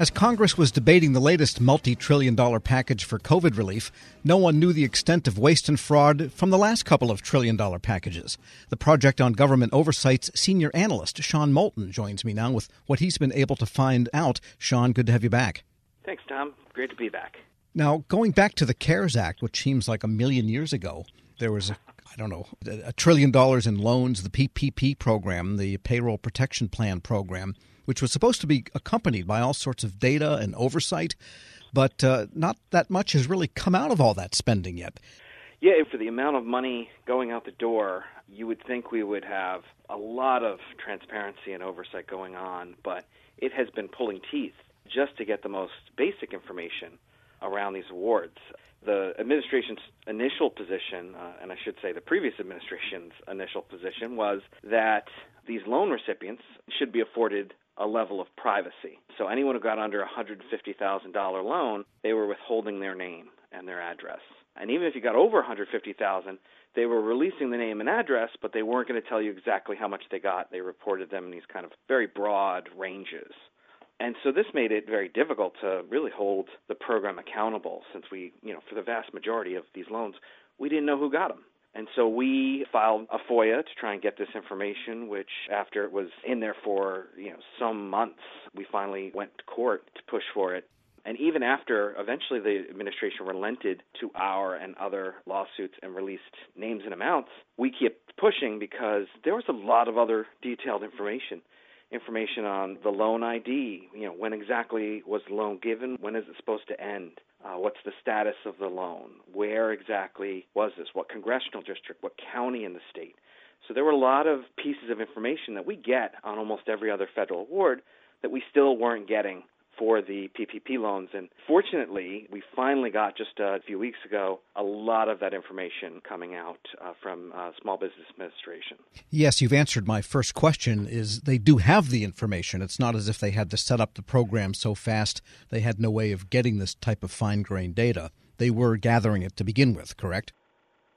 As Congress was debating the latest multi trillion dollar package for COVID relief, no one knew the extent of waste and fraud from the last couple of trillion dollar packages. The Project on Government Oversight's senior analyst, Sean Moulton, joins me now with what he's been able to find out. Sean, good to have you back. Thanks, Tom. Great to be back. Now, going back to the CARES Act, which seems like a million years ago, there was a I don't know, a trillion dollars in loans, the PPP program, the Payroll Protection Plan program, which was supposed to be accompanied by all sorts of data and oversight, but uh, not that much has really come out of all that spending yet. Yeah, for the amount of money going out the door, you would think we would have a lot of transparency and oversight going on, but it has been pulling teeth just to get the most basic information around these awards. The administration's initial position, uh, and I should say the previous administration's initial position, was that these loan recipients should be afforded a level of privacy. So anyone who got under a $150,000 loan, they were withholding their name and their address. And even if you got over 150,000, they were releasing the name and address, but they weren't going to tell you exactly how much they got. They reported them in these kind of very broad ranges. And so this made it very difficult to really hold the program accountable since we, you know, for the vast majority of these loans, we didn't know who got them. And so we filed a FOIA to try and get this information, which after it was in there for, you know, some months, we finally went to court to push for it. And even after eventually the administration relented to our and other lawsuits and released names and amounts, we kept pushing because there was a lot of other detailed information. Information on the loan ID, you know, when exactly was the loan given, when is it supposed to end? Uh, what's the status of the loan? Where exactly was this? What congressional district? What county in the state? So there were a lot of pieces of information that we get on almost every other federal award that we still weren't getting for the PPP loans. And fortunately, we finally got just a few weeks ago a lot of that information coming out uh, from uh, Small Business Administration. Yes, you've answered my first question. Is they do have the information. It's not as if they had to set up the program so fast they had no way of getting this type of fine grained data. They were gathering it to begin with, correct?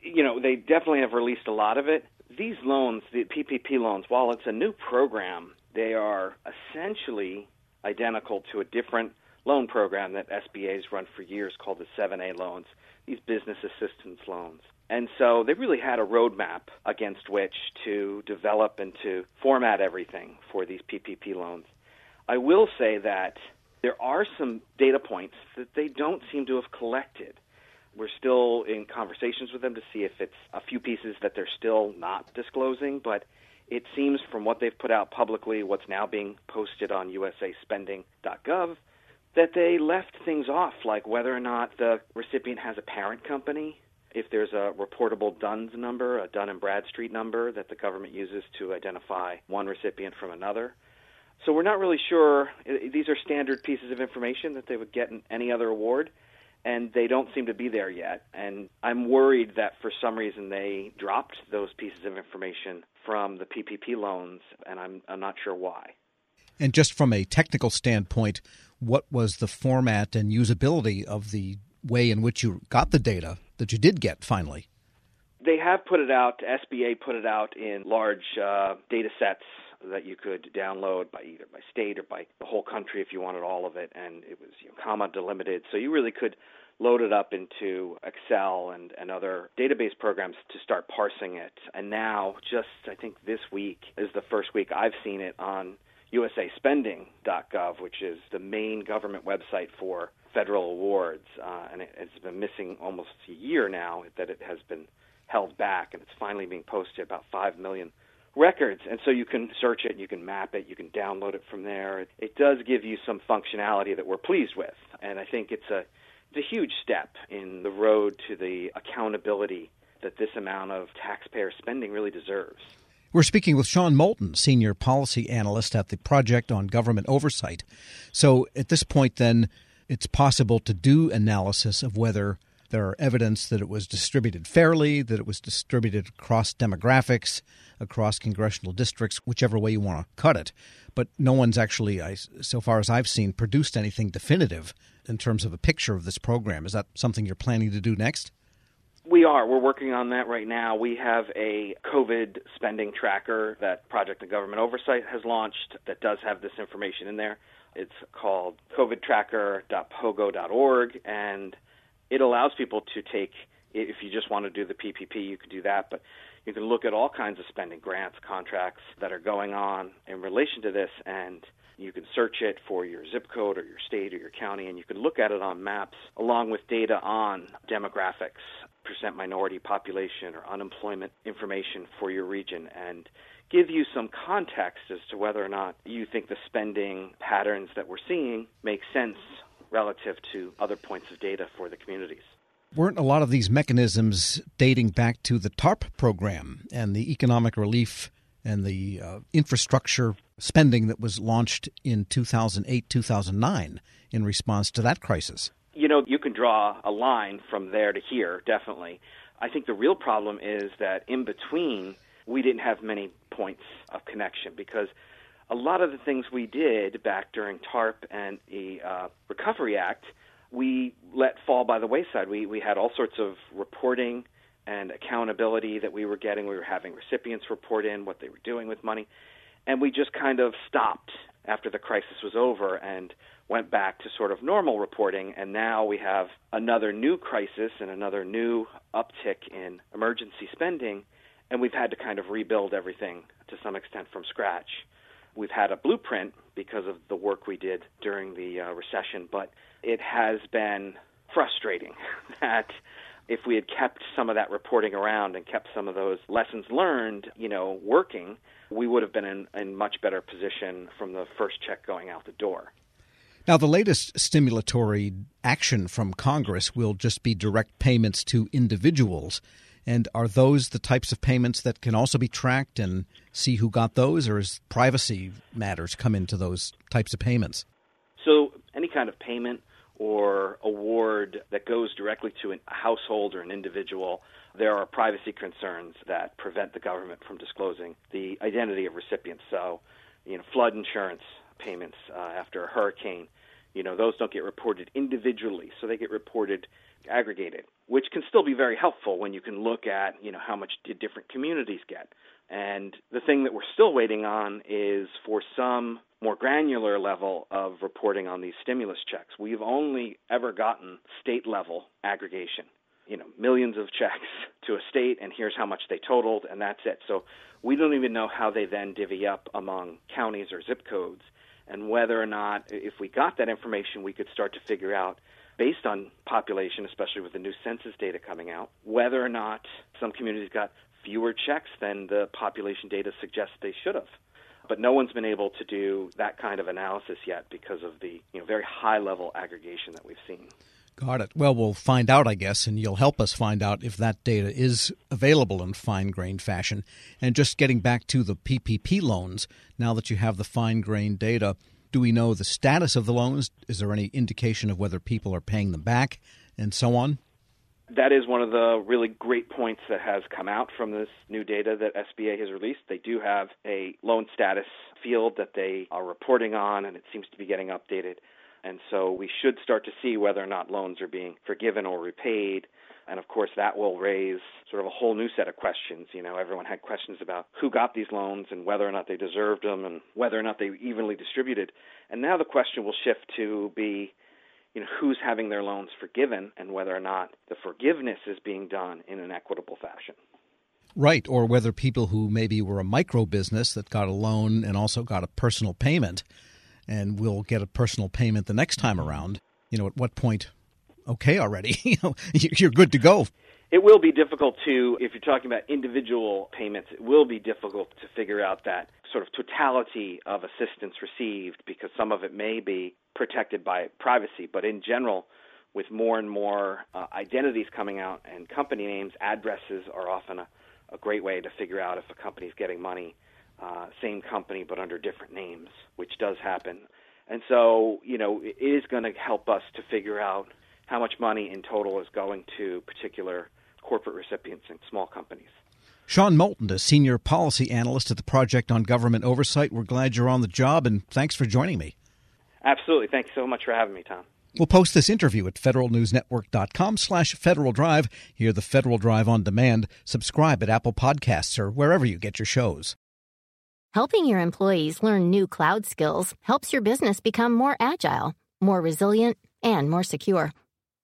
You know, they definitely have released a lot of it. These loans, the PPP loans, while it's a new program, they are essentially identical to a different loan program that SBA's run for years called the 7A loans, these business assistance loans. And so they really had a roadmap against which to develop and to format everything for these PPP loans. I will say that there are some data points that they don't seem to have collected. We're still in conversations with them to see if it's a few pieces that they're still not disclosing, but it seems from what they've put out publicly, what's now being posted on usaspending.gov, that they left things off, like whether or not the recipient has a parent company, if there's a reportable DUNS number, a Dun and Bradstreet number that the government uses to identify one recipient from another. So we're not really sure. These are standard pieces of information that they would get in any other award and they don't seem to be there yet. And I'm worried that for some reason they dropped those pieces of information from the PPP loans, and I'm I'm not sure why. And just from a technical standpoint, what was the format and usability of the way in which you got the data that you did get finally? They have put it out. SBA put it out in large uh, data sets that you could download by either by state or by the whole country if you wanted all of it, and it was you know, comma delimited, so you really could load it up into Excel and, and other database programs to start parsing it. And now, just I think this week is the first week I've seen it on usaspending.gov, which is the main government website for federal awards, uh, and it, it's been missing almost a year now that it has been held back, and it's finally being posted about five million records. And so you can search it, you can map it, you can download it from there. It, does give you some functionality that we're pleased with, and I think it's a it's a huge step in the road to the accountability that this amount of taxpayer spending really deserves. We're speaking with Sean Moulton, Senior Policy Analyst at the Project on Government Oversight. So at this point, then, it's possible to do analysis of whether there are evidence that it was distributed fairly, that it was distributed across demographics, across congressional districts, whichever way you want to cut it. But no one's actually, so far as I've seen, produced anything definitive in terms of a picture of this program. Is that something you're planning to do next? We are. We're working on that right now. We have a COVID spending tracker that Project on Government Oversight has launched that does have this information in there. It's called covidtracker.pogo.org, and it allows people to take, if you just want to do the PPP, you can do that, but you can look at all kinds of spending grants, contracts that are going on in relation to this, and you can search it for your zip code or your state or your county, and you can look at it on maps along with data on demographics, percent minority population, or unemployment information for your region, and give you some context as to whether or not you think the spending patterns that we're seeing make sense relative to other points of data for the communities. Weren't a lot of these mechanisms dating back to the TARP program and the economic relief and the uh, infrastructure spending that was launched in 2008 2009 in response to that crisis? You know, you can draw a line from there to here, definitely. I think the real problem is that in between, we didn't have many points of connection because a lot of the things we did back during TARP and the uh, Recovery Act, we let fall by the wayside. We we had all sorts of reporting and accountability that we were getting. We were having recipients report in what they were doing with money, and we just kind of stopped after the crisis was over and went back to sort of normal reporting. And now we have another new crisis and another new uptick in emergency spending and we've had to kind of rebuild everything to some extent from scratch. We've had a blueprint because of the work we did during the uh, recession, but it has been frustrating that if we had kept some of that reporting around and kept some of those lessons learned, you know, working, we would have been in, in much better position from the first check going out the door. Now, the latest stimulatory action from Congress will just be direct payments to individuals. And are those the types of payments that can also be tracked and see who got those, or is privacy matters come into those types of payments? So, any kind of payment or award that goes directly to a household or an individual, there are privacy concerns that prevent the government from disclosing the identity of recipients. So, you know, flood insurance payments uh, after a hurricane, you know, those don't get reported individually, so they get reported aggregated, which can still be very helpful when you can look at, you know, how much did different communities get. And the thing that we're still waiting on is for some more granular level of reporting on these stimulus checks. We've only ever gotten state level aggregation. You know, millions of checks to a state, and here's how much they totaled, and that's it. So we don't even know how they then divvy up among counties or zip codes, and whether or not, if we got that information, we could start to figure out based on population, especially with the new census data coming out, whether or not some communities got fewer checks than the population data suggests they should have. But no one's been able to do that kind of analysis yet because of the you know, very high level aggregation that we've seen. Got it. Well, we'll find out, I guess, and you'll help us find out if that data is available in fine grained fashion. And just getting back to the PPP loans, now that you have the fine grained data, do we know the status of the loans? Is there any indication of whether people are paying them back and so on? That is one of the really great points that has come out from this new data that SBA has released. They do have a loan status field that they are reporting on, and it seems to be getting updated. And so we should start to see whether or not loans are being forgiven or repaid. And of course, that will raise sort of a whole new set of questions. You know, everyone had questions about who got these loans and whether or not they deserved them and whether or not they evenly distributed. And now the question will shift to be, you know, who's having their loans forgiven and whether or not the forgiveness is being done in an equitable fashion. Right, or whether people who maybe were a micro business that got a loan and also got a personal payment and will get a personal payment the next time around, you know, at what point okay already. you're good to go. It will be difficult to, if you're talking about individual payments, it will be difficult to figure out that sort of totality of assistance received because some of it may be protected by privacy. But in general, with more and more uh, identities coming out and company names, addresses are often a, a great way to figure out if a company is getting money, uh, same company but under different names, which does happen. And so, you know, it is going to help us to figure out how much money in total is going to particular corporate recipients and small companies. Sean Moulton, a senior policy analyst at the Project on Government Oversight. We're glad you're on the job, and thanks for joining me. Absolutely. Thanks so much for having me, Tom. We'll post this interview at federalnewsnetwork.com slash Federal Drive. Hear the Federal Drive on demand. Subscribe at Apple Podcasts or wherever you get your shows. Helping your employees learn new cloud skills helps your business become more agile, more resilient, and more secure.